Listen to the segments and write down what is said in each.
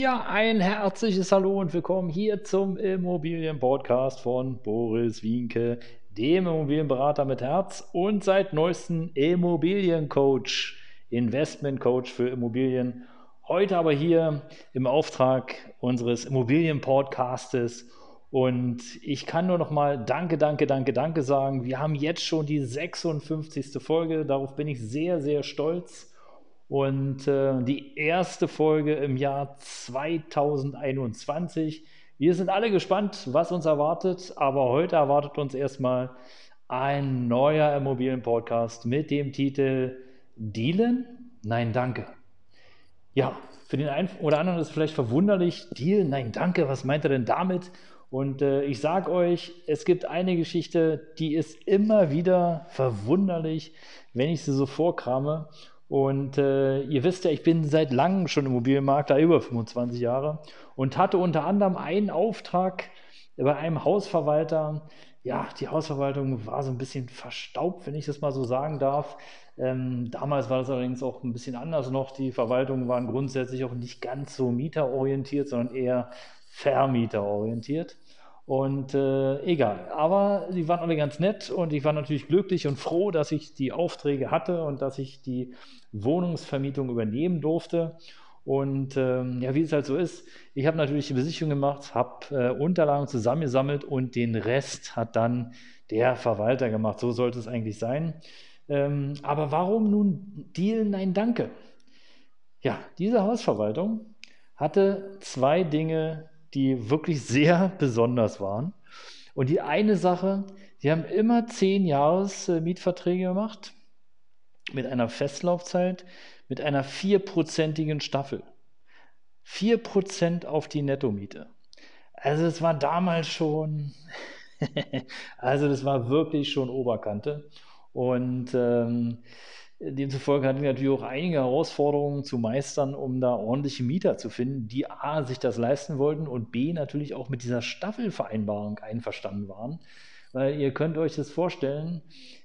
Ja, ein herzliches Hallo und willkommen hier zum Immobilienpodcast von Boris Wienke, dem Immobilienberater mit Herz und seit neuestem Immobiliencoach, Investmentcoach für Immobilien. Heute aber hier im Auftrag unseres Immobilienpodcastes und ich kann nur noch mal Danke, Danke, Danke, Danke sagen. Wir haben jetzt schon die 56. Folge. Darauf bin ich sehr, sehr stolz. Und äh, die erste Folge im Jahr 2021. Wir sind alle gespannt, was uns erwartet, aber heute erwartet uns erstmal ein neuer Immobilienpodcast mit dem Titel Dealen? Nein, danke. Ja, für den einen oder anderen ist vielleicht verwunderlich. Deal? Nein, danke. Was meint er denn damit? Und äh, ich sage euch, es gibt eine Geschichte, die ist immer wieder verwunderlich, wenn ich sie so vorkrame. Und äh, ihr wisst ja, ich bin seit langem schon Immobilienmakler, über 25 Jahre, und hatte unter anderem einen Auftrag bei einem Hausverwalter. Ja, die Hausverwaltung war so ein bisschen verstaubt, wenn ich das mal so sagen darf. Ähm, damals war das allerdings auch ein bisschen anders noch. Die Verwaltungen waren grundsätzlich auch nicht ganz so mieterorientiert, sondern eher vermieterorientiert. Und äh, egal. Aber die waren alle ganz nett und ich war natürlich glücklich und froh, dass ich die Aufträge hatte und dass ich die Wohnungsvermietung übernehmen durfte. Und ähm, ja, wie es halt so ist, ich habe natürlich die Besichtigung gemacht, habe äh, Unterlagen zusammengesammelt und den Rest hat dann der Verwalter gemacht. So sollte es eigentlich sein. Ähm, aber warum nun Deal? Nein, danke. Ja, diese Hausverwaltung hatte zwei Dinge die wirklich sehr besonders waren. Und die eine Sache, sie haben immer zehn Jahres äh, Mietverträge gemacht mit einer Festlaufzeit, mit einer vierprozentigen Staffel. Vier Prozent auf die Nettomiete. Also es war damals schon, also das war wirklich schon Oberkante. Und ähm, Demzufolge hatten wir natürlich auch einige Herausforderungen zu meistern, um da ordentliche Mieter zu finden, die A, sich das leisten wollten und B, natürlich auch mit dieser Staffelvereinbarung einverstanden waren. Weil ihr könnt euch das vorstellen,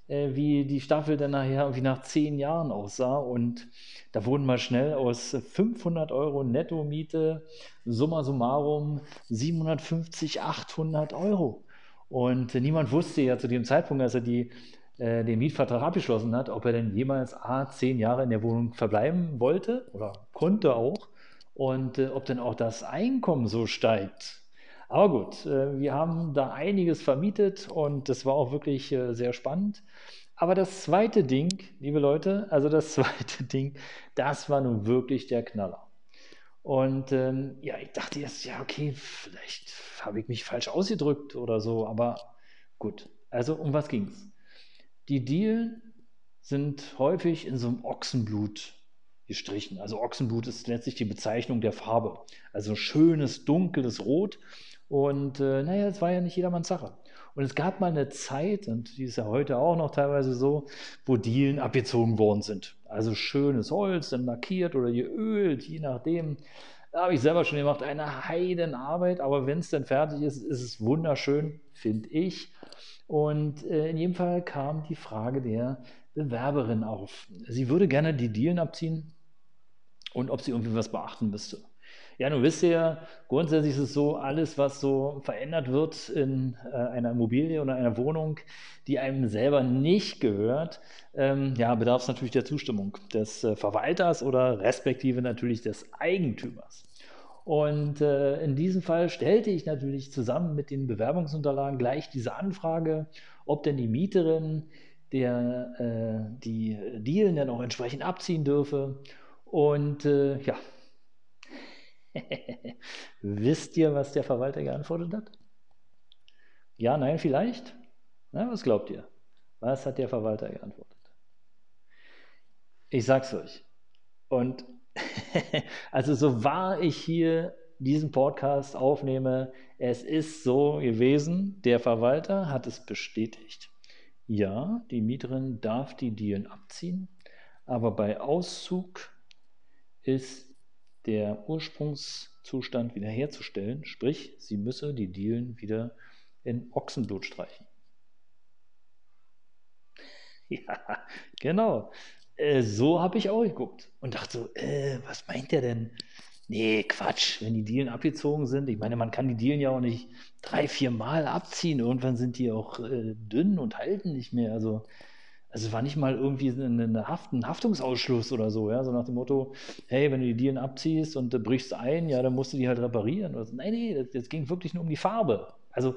äh, wie die Staffel dann nachher wie nach zehn Jahren aussah. Und da wurden mal schnell aus 500 Euro Netto-Miete summa summarum 750, 800 Euro. Und niemand wusste ja zu dem Zeitpunkt, als er die äh, den Mietvertrag abgeschlossen hat, ob er denn jemals A, zehn Jahre in der Wohnung verbleiben wollte oder konnte auch und äh, ob denn auch das Einkommen so steigt. Aber gut, äh, wir haben da einiges vermietet und das war auch wirklich äh, sehr spannend. Aber das zweite Ding, liebe Leute, also das zweite Ding, das war nun wirklich der Knaller. Und ähm, ja, ich dachte jetzt, ja, okay, vielleicht habe ich mich falsch ausgedrückt oder so, aber gut. Also um was ging es? Die Dielen sind häufig in so einem Ochsenblut gestrichen. Also Ochsenblut ist letztlich die Bezeichnung der Farbe. Also schönes, dunkles Rot. Und äh, naja, es war ja nicht jedermanns Sache. Und es gab mal eine Zeit, und die ist ja heute auch noch teilweise so, wo Dielen abgezogen worden sind. Also schönes Holz, dann lackiert oder geölt, je nachdem. Da habe ich selber schon gemacht, eine Heidenarbeit, aber wenn es dann fertig ist, ist es wunderschön, finde ich. Und äh, in jedem Fall kam die Frage der Bewerberin auf. Sie würde gerne die Dielen abziehen und ob sie irgendwie was beachten müsste. Ja, nun wisst ihr ja, grundsätzlich ist es so, alles, was so verändert wird in äh, einer Immobilie oder einer Wohnung, die einem selber nicht gehört, ähm, ja, bedarf es natürlich der Zustimmung des äh, Verwalters oder respektive natürlich des Eigentümers. Und äh, in diesem Fall stellte ich natürlich zusammen mit den Bewerbungsunterlagen gleich diese Anfrage, ob denn die Mieterin der, äh, die Dealen dann auch entsprechend abziehen dürfe. Und äh, ja, wisst ihr, was der Verwalter geantwortet hat? Ja, nein, vielleicht? Na, was glaubt ihr? Was hat der Verwalter geantwortet? Ich sag's euch. Und also so wahr ich hier diesen Podcast aufnehme. Es ist so gewesen, der Verwalter hat es bestätigt. Ja, die Mieterin darf die Dielen abziehen, aber bei Auszug ist der Ursprungszustand wiederherzustellen, sprich, sie müsse die Dielen wieder in Ochsenblut streichen. Ja, genau. Äh, so habe ich auch geguckt und dachte so, äh, was meint der denn? Nee, Quatsch, wenn die Dielen abgezogen sind. Ich meine, man kann die Dielen ja auch nicht drei, vier Mal abziehen. Irgendwann sind die auch äh, dünn und halten nicht mehr. Also, also war nicht mal irgendwie eine Haft, ein Haftungsausschluss oder so, ja, so nach dem Motto, hey, wenn du die Dielen abziehst und äh, brichst ein, ja, dann musst du die halt reparieren. Oder so. Nein, nee, das, das ging wirklich nur um die Farbe. Also,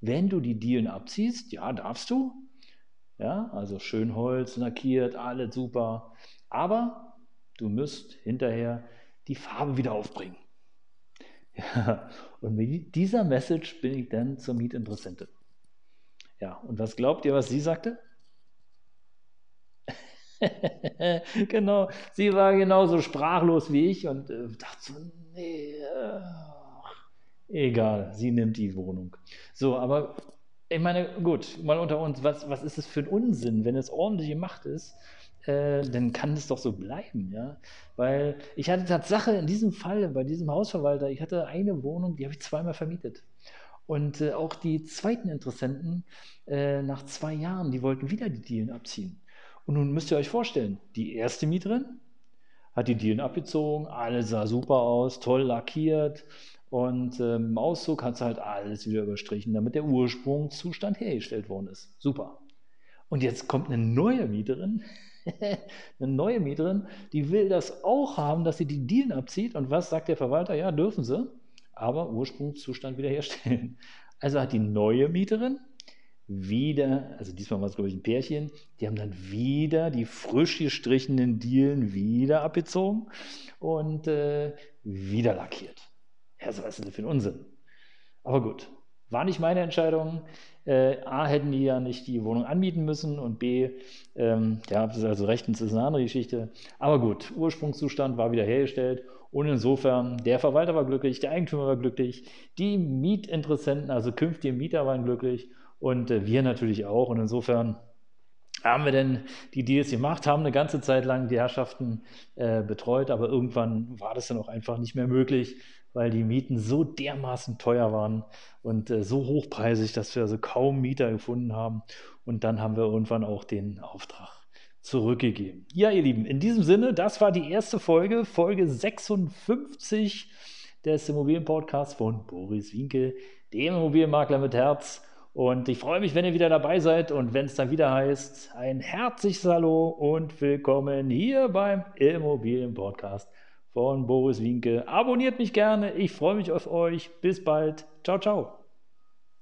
wenn du die Dielen abziehst, ja, darfst du. Ja, also schön Holz, lackiert, alles super. Aber du müsst hinterher die Farbe wieder aufbringen. Ja, und mit dieser Message bin ich dann zur Mietinteressentin. Ja, und was glaubt ihr, was sie sagte? genau, sie war genauso sprachlos wie ich und äh, dachte so, nee, äh, egal, sie nimmt die Wohnung. So, aber ich meine, gut, mal unter uns, was, was ist es für ein Unsinn, wenn es ordentlich gemacht ist? Äh, dann kann es doch so bleiben, ja. Weil ich hatte Tatsache in diesem Fall, bei diesem Hausverwalter, ich hatte eine Wohnung, die habe ich zweimal vermietet. Und äh, auch die zweiten Interessenten äh, nach zwei Jahren, die wollten wieder die Dielen abziehen. Und nun müsst ihr euch vorstellen, die erste Mieterin hat die Dielen abgezogen, alles sah super aus, toll lackiert. Und äh, im Auszug hat sie halt alles wieder überstrichen, damit der Ursprungszustand hergestellt worden ist. Super. Und jetzt kommt eine neue Mieterin, eine neue Mieterin, die will das auch haben, dass sie die Dielen abzieht. Und was sagt der Verwalter? Ja, dürfen sie, aber Ursprungszustand wiederherstellen. Also hat die neue Mieterin wieder, also diesmal war es glaube ich ein Pärchen, die haben dann wieder die frisch gestrichenen Dielen wieder abgezogen und äh, wieder lackiert. Ja, so was ist das für ein Unsinn? Aber gut, war nicht meine Entscheidung. Äh, A, hätten die ja nicht die Wohnung anbieten müssen und B, ähm, ja, also rechtens ist eine andere Geschichte. Aber gut, Ursprungszustand war wieder hergestellt und insofern, der Verwalter war glücklich, der Eigentümer war glücklich, die Mietinteressenten, also künftige Mieter waren glücklich und äh, wir natürlich auch. Und insofern haben wir denn die Deals gemacht, haben eine ganze Zeit lang die Herrschaften äh, betreut, aber irgendwann war das dann auch einfach nicht mehr möglich weil die Mieten so dermaßen teuer waren und äh, so hochpreisig, dass wir also kaum Mieter gefunden haben. Und dann haben wir irgendwann auch den Auftrag zurückgegeben. Ja, ihr Lieben, in diesem Sinne, das war die erste Folge, Folge 56 des Immobilienpodcasts von Boris Winkel, dem Immobilienmakler mit Herz. Und ich freue mich, wenn ihr wieder dabei seid und wenn es dann wieder heißt, ein herzliches Hallo und willkommen hier beim Immobilienpodcast von Boris Winke. Abonniert mich gerne. Ich freue mich auf euch. Bis bald. Ciao, ciao.